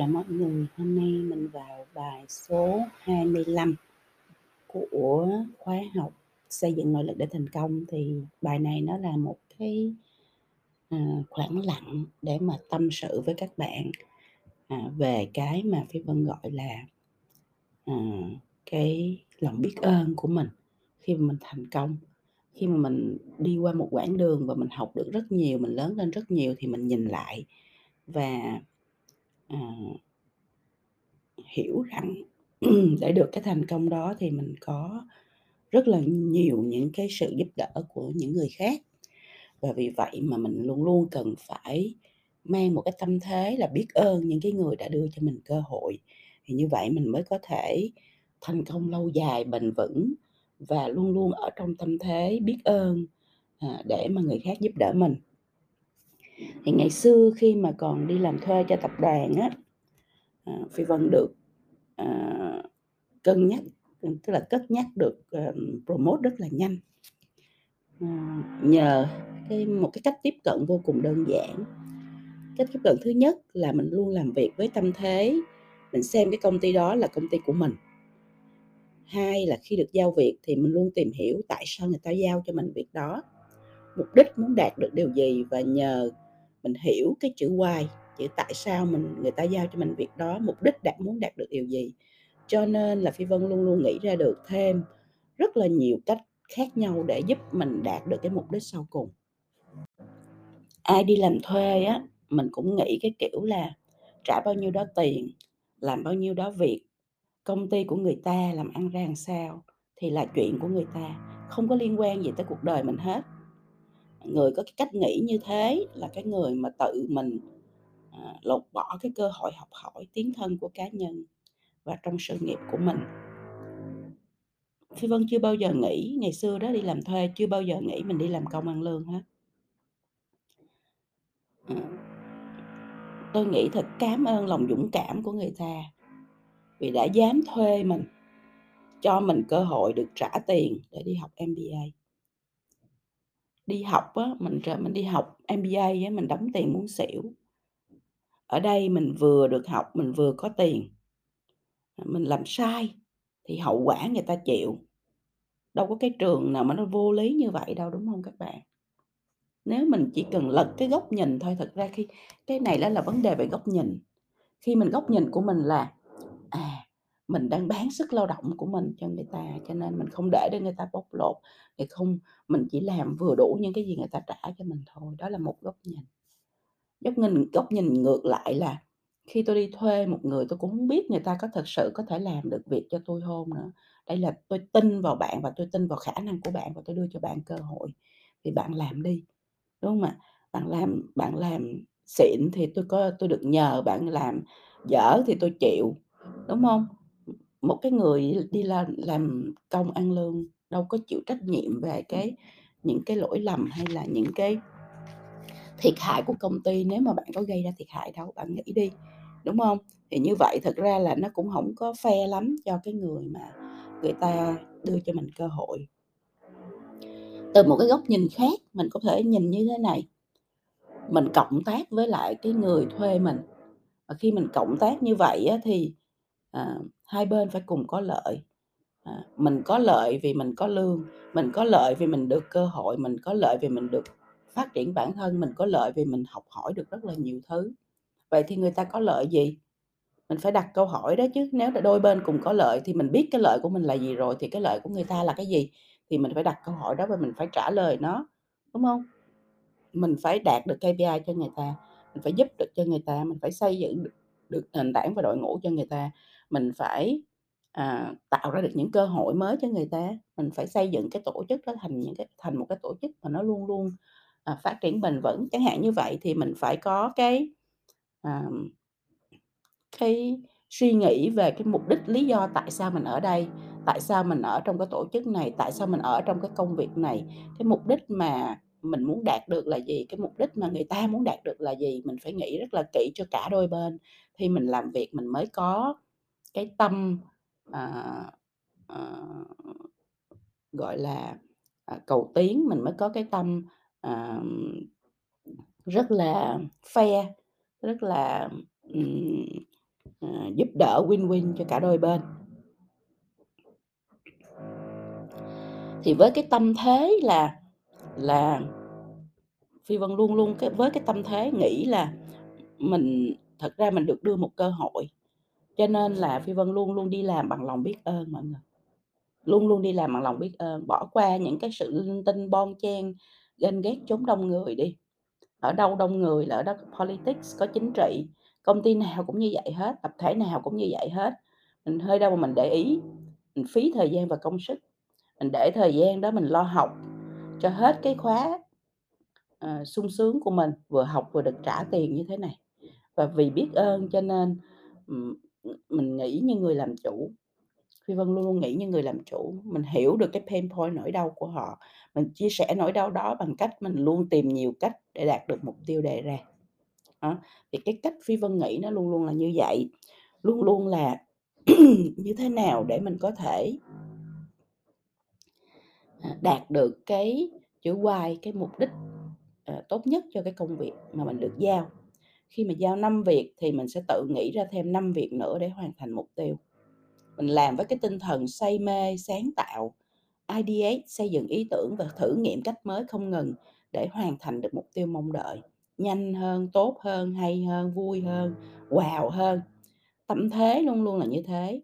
chào mọi người, hôm nay mình vào bài số 25 của khóa học xây dựng nội lực để thành công. Thì bài này nó là một cái à, khoảng lặng để mà tâm sự với các bạn à, về cái mà Phi Vân gọi là à, cái lòng biết ơn của mình khi mà mình thành công. Khi mà mình đi qua một quãng đường và mình học được rất nhiều mình lớn lên rất nhiều thì mình nhìn lại và À, hiểu rằng để được cái thành công đó thì mình có rất là nhiều những cái sự giúp đỡ của những người khác. Và vì vậy mà mình luôn luôn cần phải mang một cái tâm thế là biết ơn những cái người đã đưa cho mình cơ hội. Thì như vậy mình mới có thể thành công lâu dài, bền vững và luôn luôn ở trong tâm thế biết ơn à, để mà người khác giúp đỡ mình thì ngày xưa khi mà còn đi làm thuê cho tập đoàn á à, phi vân được à, cân nhắc tức là cất nhắc được um, promote rất là nhanh. À, nhờ cái một cái cách tiếp cận vô cùng đơn giản. Cách tiếp cận thứ nhất là mình luôn làm việc với tâm thế mình xem cái công ty đó là công ty của mình. Hai là khi được giao việc thì mình luôn tìm hiểu tại sao người ta giao cho mình việc đó. Mục đích muốn đạt được điều gì và nhờ mình hiểu cái chữ why, chữ tại sao mình, người ta giao cho mình việc đó, mục đích đạt, muốn đạt được điều gì. Cho nên là phi vân luôn luôn nghĩ ra được thêm rất là nhiều cách khác nhau để giúp mình đạt được cái mục đích sau cùng. Ai đi làm thuê á, mình cũng nghĩ cái kiểu là trả bao nhiêu đó tiền, làm bao nhiêu đó việc, công ty của người ta làm ăn ra làm sao thì là chuyện của người ta, không có liên quan gì tới cuộc đời mình hết người có cái cách nghĩ như thế là cái người mà tự mình à, lột bỏ cái cơ hội học hỏi tiến thân của cá nhân và trong sự nghiệp của mình. Phi vân chưa bao giờ nghĩ ngày xưa đó đi làm thuê chưa bao giờ nghĩ mình đi làm công ăn lương hết. À, tôi nghĩ thật cảm ơn lòng dũng cảm của người ta vì đã dám thuê mình cho mình cơ hội được trả tiền để đi học MBA đi học á, mình mình đi học MBA á, mình đóng tiền muốn xỉu. Ở đây mình vừa được học, mình vừa có tiền. Mình làm sai thì hậu quả người ta chịu. Đâu có cái trường nào mà nó vô lý như vậy đâu, đúng không các bạn? Nếu mình chỉ cần lật cái góc nhìn thôi, thật ra khi, cái này đó là vấn đề về góc nhìn. Khi mình, góc nhìn của mình là mình đang bán sức lao động của mình cho người ta, cho nên mình không để để người ta bóc lột, thì không, mình chỉ làm vừa đủ những cái gì người ta trả cho mình thôi. Đó là một góc nhìn. Góc nhìn góc nhìn ngược lại là khi tôi đi thuê một người, tôi cũng không biết người ta có thật sự có thể làm được việc cho tôi không nữa. Đây là tôi tin vào bạn và tôi tin vào khả năng của bạn và tôi đưa cho bạn cơ hội. Thì bạn làm đi, đúng không ạ? Bạn làm bạn làm xịn thì tôi có, tôi được nhờ bạn làm dở thì tôi chịu, đúng không? Một cái người đi làm làm công ăn lương đâu có chịu trách nhiệm về cái những cái lỗi lầm hay là những cái thiệt hại của công ty. Nếu mà bạn có gây ra thiệt hại đâu bạn nghĩ đi đúng không? Thì như vậy thật ra là nó cũng không có phe lắm cho cái người mà người ta đưa cho mình cơ hội. Từ một cái góc nhìn khác mình có thể nhìn như thế này. Mình cộng tác với lại cái người thuê mình. Và khi mình cộng tác như vậy á, thì à, hai bên phải cùng có lợi. À, mình có lợi vì mình có lương mình có lợi vì mình được cơ hội mình có lợi vì mình được phát triển bản thân mình có lợi vì mình học hỏi được rất là nhiều thứ. Vậy thì người ta có lợi gì? Mình phải đặt câu hỏi đó chứ nếu là đôi bên cùng có lợi thì mình biết cái lợi của mình là gì rồi thì cái lợi của người ta là cái gì thì mình phải đặt câu hỏi đó và mình phải trả lời nó đúng không? Mình phải đạt được KPI cho người ta mình phải giúp được cho người ta mình phải xây dựng được, được nền tảng và đội ngũ cho người ta mình phải à, tạo ra được những cơ hội mới cho người ta mình phải xây dựng cái tổ chức đó thành những cái thành một cái tổ chức mà nó luôn luôn à, phát triển bền vững. Chẳng hạn như vậy thì mình phải có cái à, cái suy nghĩ về cái mục đích lý do tại sao mình ở đây tại sao mình ở trong cái tổ chức này tại sao mình ở trong cái công việc này. Cái mục đích mà mình muốn đạt được là gì cái mục đích mà người ta muốn đạt được là gì mình phải nghĩ rất là kỹ cho cả đôi bên. Thì mình làm việc mình mới có cái tâm à, à, gọi là à, cầu tiến mình mới có cái tâm à, rất là fair rất là um, à, giúp đỡ win-win cho cả đôi bên. Thì với cái tâm thế là là Phi Vân luôn luôn cái với cái tâm thế nghĩ là mình thật ra mình được đưa một cơ hội, cho nên là Phi Vân luôn luôn đi làm bằng lòng biết ơn mọi người. Luôn luôn đi làm bằng lòng biết ơn, bỏ qua những cái sự linh tinh, bon chen, ganh ghét chốn đông người đi. Ở đâu đông người là ở đó có politics, có chính trị, công ty nào cũng như vậy hết, tập thể nào cũng như vậy hết. Mình hơi đâu mà mình để ý, mình phí thời gian và công sức, mình để thời gian đó mình lo học cho hết cái khóa, uh, sung sướng của mình, vừa học vừa được trả tiền như thế này. Và vì biết ơn cho nên, um, mình nghĩ như người làm chủ. Phi Vân luôn luôn nghĩ như người làm chủ, mình hiểu được cái pain point, nỗi đau của họ, mình chia sẻ nỗi đau đó bằng cách mình luôn tìm nhiều cách để đạt được mục tiêu đề ra. Đó, thì cái cách Phi Vân nghĩ nó luôn luôn là như vậy, luôn luôn là như thế nào để mình có thể à, đạt được cái chữ Y, cái mục đích, ờ, tốt nhất cho cái công việc mà mình được giao. Khi mà giao 5 việc thì mình sẽ tự nghĩ ra thêm 5 việc nữa để hoàn thành mục tiêu. Mình làm với cái tinh thần say mê, sáng tạo, ideate, xây dựng ý tưởng và thử nghiệm cách mới không ngừng để hoàn thành được mục tiêu mong đợi, nhanh hơn, tốt hơn, hay hơn, vui hơn, wow hơn. Tâm thế luôn luôn là như thế,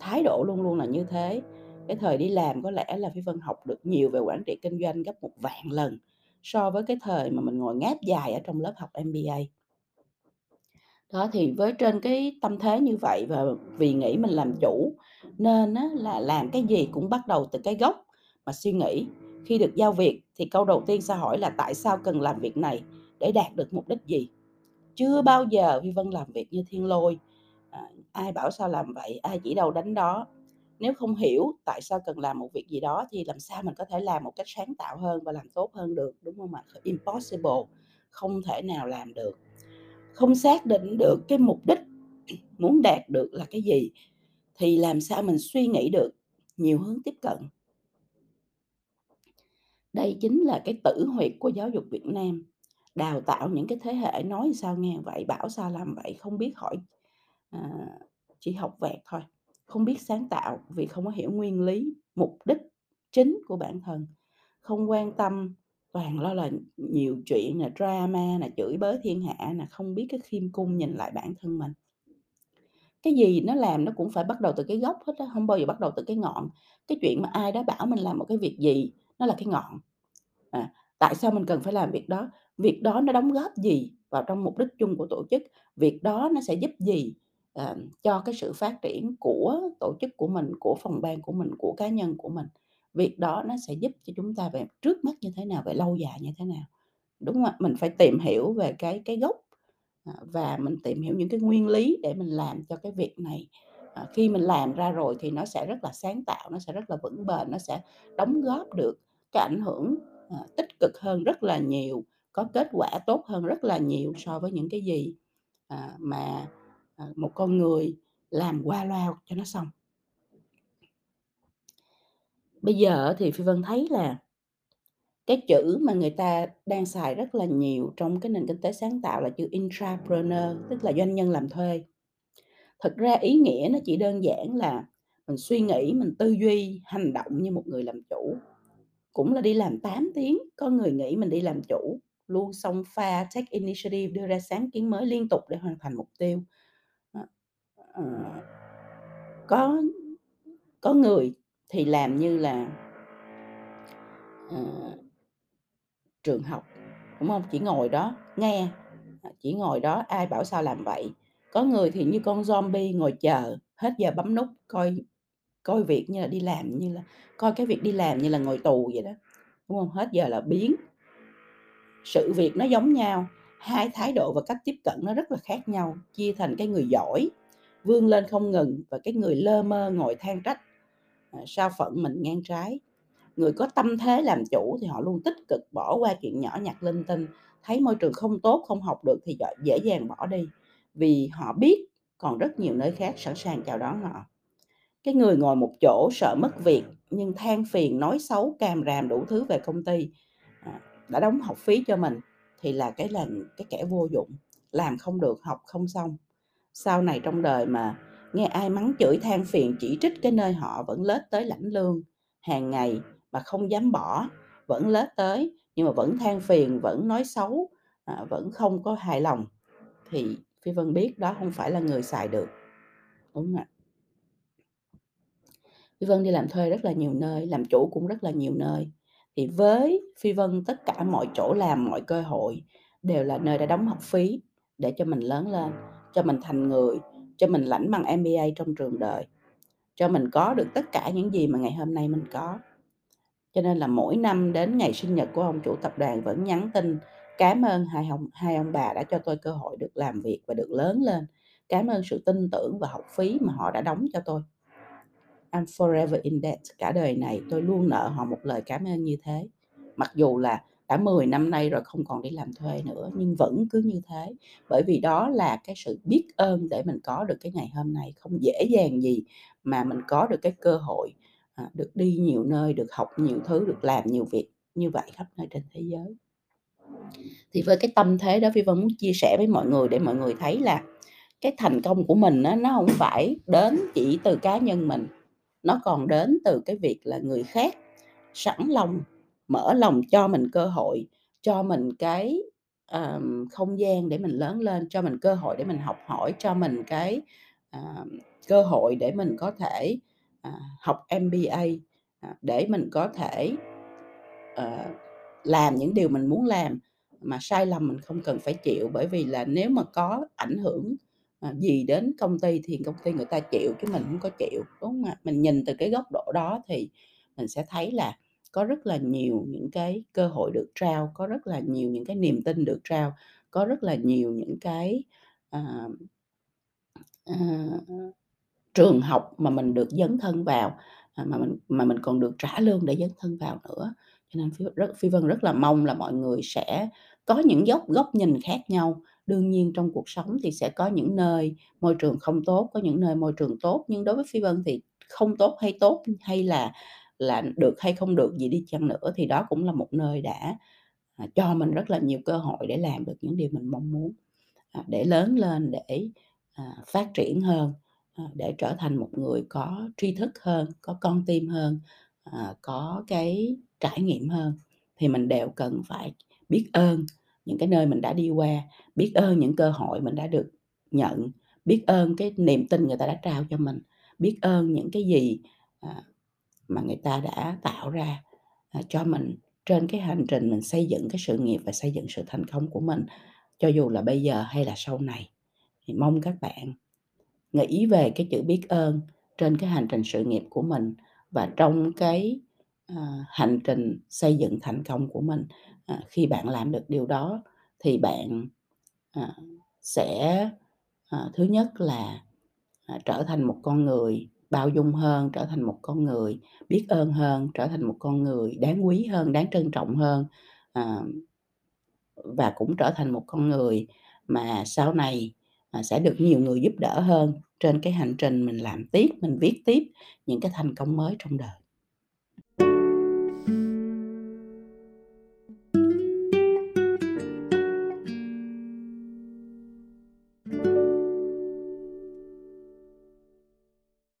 thái độ luôn luôn là như thế. Cái thời đi làm có lẽ là Phi Vân học được nhiều về quản trị kinh doanh gấp một vạn lần so với cái thời mà mình ngồi ngáp dài ở trong lớp học MBA. Đó, thì với trên cái tâm thế như vậy và vì nghĩ mình làm chủ nên á là làm cái gì cũng bắt đầu từ cái gốc mà suy nghĩ. Khi được giao việc thì câu đầu tiên sẽ hỏi là tại sao cần làm việc này để đạt được mục đích gì? Chưa bao giờ vi Vân làm việc như thiên lôi, à, ai bảo sao làm vậy, ai chỉ đâu đánh đó. Nếu không hiểu tại sao cần làm một việc gì đó thì làm sao mình có thể làm một cách sáng tạo hơn và làm tốt hơn được, đúng không ạ? Impossible, không thể nào làm được. Không xác định được cái mục đích muốn đạt được là cái gì thì làm sao mình suy nghĩ được nhiều hướng tiếp cận. Đây chính là cái tử huyệt của giáo dục Việt Nam, đào tạo những cái thế hệ nói sao nghe vậy, bảo sao làm vậy, không biết hỏi à, chỉ học vẹt thôi, không biết sáng tạo vì không có hiểu nguyên lý, mục đích chính của bản thân, không quan tâm toàn lo là nhiều chuyện là drama là chửi bới thiên hạ là không biết cái khiêm cung nhìn lại bản thân mình. Cái gì nó làm nó cũng phải bắt đầu từ cái gốc hết á, không bao giờ bắt đầu từ cái ngọn. Cái chuyện mà ai đó bảo mình làm một cái việc gì, nó là cái ngọn. À, tại sao mình cần phải làm việc đó? Việc đó nó đóng góp gì vào trong mục đích chung của tổ chức? Việc đó nó sẽ giúp gì, ờ, cho cái sự phát triển của tổ chức của mình, của phòng ban của mình, của cá nhân của mình? Việc đó nó sẽ giúp cho chúng ta về trước mắt như thế nào, về lâu dài như thế nào? Đúng không ạ? Mình phải tìm hiểu về cái cái gốc, à, và mình tìm hiểu những cái nguyên lý để mình làm cho cái việc này, à, khi mình làm ra rồi thì nó sẽ rất là sáng tạo, nó sẽ rất là vững bền, nó sẽ đóng góp được cái ảnh hưởng, à, tích cực hơn rất là nhiều, có kết quả tốt hơn rất là nhiều so với những cái gì, à, mà, à, một con người làm qua loa cho nó xong. Bây giờ thì Phi Vân thấy là cái chữ mà người ta đang xài rất là nhiều trong cái nền kinh tế sáng tạo là chữ intrapreneur, tức là doanh nhân làm thuê. Thực ra ý nghĩa nó chỉ đơn giản là mình suy nghĩ, mình tư duy, hành động như một người làm chủ. Cũng là đi làm 8 tiếng, có người nghĩ mình đi làm chủ, luôn xông pha, take initiative, đưa ra sáng kiến mới liên tục để hoàn thành mục tiêu. Ờ, ờ, có có người thì làm như là uh, trường học, đúng không Chỉ ngồi đó nghe, ờ, chỉ ngồi đó ai bảo sao làm vậy. Có người thì như con zombie ngồi chờ, hết giờ bấm nút, coi coi việc như là đi làm như là coi cái việc đi làm như là ngồi tù vậy đó, đúng không Hết giờ là biến. Sự việc nó giống nhau, hai thái độ và cách tiếp cận nó rất là khác nhau, chia thành cái người giỏi, vươn lên không ngừng và cái người lơ mơ ngồi than trách, Ờ, sao phận mình ngang trái. Người có tâm thế làm chủ thì họ luôn tích cực bỏ qua chuyện nhỏ nhặt linh tinh, thấy môi trường không tốt, không học được thì dễ dàng bỏ đi, vì họ biết còn rất nhiều nơi khác sẵn sàng chào đón họ. Cái người ngồi một chỗ sợ mất việc nhưng than phiền, nói xấu, càm ràm đủ thứ về công ty, ờ, đã đóng học phí cho mình thì là cái là cái kẻ vô dụng, làm không được, học không xong. sau này trong đời mà nghe ai mắng chửi than phiền chỉ trích cái nơi họ vẫn lết tới lãnh lương. Hàng ngày mà không dám bỏ vẫn lết tới nhưng mà vẫn than phiền vẫn nói xấu à, vẫn không có hài lòng. Thì phi vân biết đó không phải là người xài được. Đúng không ạ. Phi vân đi làm thuê rất là nhiều nơi làm chủ cũng rất là nhiều nơi. Thì với phi vân tất cả mọi chỗ làm mọi cơ hội đều là nơi đã đóng học phí để cho mình lớn lên cho mình thành người cho mình lãnh bằng MBA trong trường đời, cho mình có được tất cả những gì mà ngày hôm nay mình có. Cho nên là mỗi năm đến ngày sinh nhật của ông chủ tập đoàn vẫn nhắn tin, cảm ơn hai ông hai ông bà đã cho tôi cơ hội được làm việc và được lớn lên. Cảm ơn sự tin tưởng và học phí mà họ đã đóng cho tôi. I'm forever in debt. Cả đời này tôi luôn nợ họ một lời cảm ơn như thế. Mặc dù là đã 10 năm nay rồi không còn đi làm thuê nữa nhưng vẫn cứ như thế. Bởi vì đó là cái sự biết ơn để mình có được cái ngày hôm nay. Không dễ dàng gì mà mình có được cái cơ hội à, được đi nhiều nơi được học nhiều thứ được làm nhiều việc như vậy khắp nơi trên thế giới. Thì với cái tâm thế đó phi vân muốn chia sẻ với mọi người để mọi người thấy là cái thành công của mình đó, nó không phải đến chỉ từ cá nhân mình. Nó còn đến từ cái việc là người khác sẵn lòng mở lòng cho mình cơ hội cho mình cái um, không gian để mình lớn lên cho mình cơ hội để mình học hỏi cho mình cái uh, cơ hội để mình có thể uh, học MBA uh, ờ, để mình có thể uh, làm những điều mình muốn làm mà sai lầm mình không cần phải chịu. Bởi vì là nếu mà có ảnh hưởng gì đến công ty thì công ty người ta chịu chứ mình không có chịu đúng không ạ? Mình nhìn từ cái góc độ đó thì mình sẽ thấy là có rất là nhiều những cái cơ hội được trao có rất là nhiều những cái niềm tin được trao có rất là nhiều những cái à, à, trường học mà mình được dấn thân vào à, mà mình mà mình còn được trả lương để dấn thân vào nữa. Cho nên phi rất phi vân rất là mong là mọi người sẽ có những góc góc nhìn khác nhau. Đương nhiên trong cuộc sống thì sẽ có những nơi môi trường không tốt có những nơi môi trường tốt nhưng đối với phi vân thì không tốt hay tốt hay là là được hay không được gì đi chăng nữa thì đó cũng là một nơi đã à, cho mình rất là nhiều cơ hội để làm được những điều mình mong muốn à, để lớn lên, để à, phát triển hơn để trở thành một người có tri thức hơn, có con tim hơn có cái trải nghiệm hơn. Thì mình đều cần phải biết ơn những cái nơi mình đã đi qua, biết ơn những cơ hội mình đã được nhận, biết ơn cái niềm tin người ta đã trao cho mình, biết ơn những cái gì mà người ta đã tạo ra à, cho mình trên cái hành trình mình xây dựng cái sự nghiệp và xây dựng sự thành công của mình. Cho dù là bây giờ hay là sau này thì mong các bạn nghĩ về cái chữ biết ơn trên cái hành trình sự nghiệp của mình và trong cái à, hành trình xây dựng thành công của mình. À, khi bạn làm được điều đó thì bạn à, sẽ à, thứ nhất là à, trở thành một con người bao dung hơn trở thành một con người biết ơn hơn trở thành một con người đáng quý hơn đáng trân trọng hơn à, và cũng trở thành một con người mà sau này à, sẽ được nhiều người giúp đỡ hơn. Trên cái hành trình mình làm tiếp mình viết tiếp những cái thành công mới trong đời.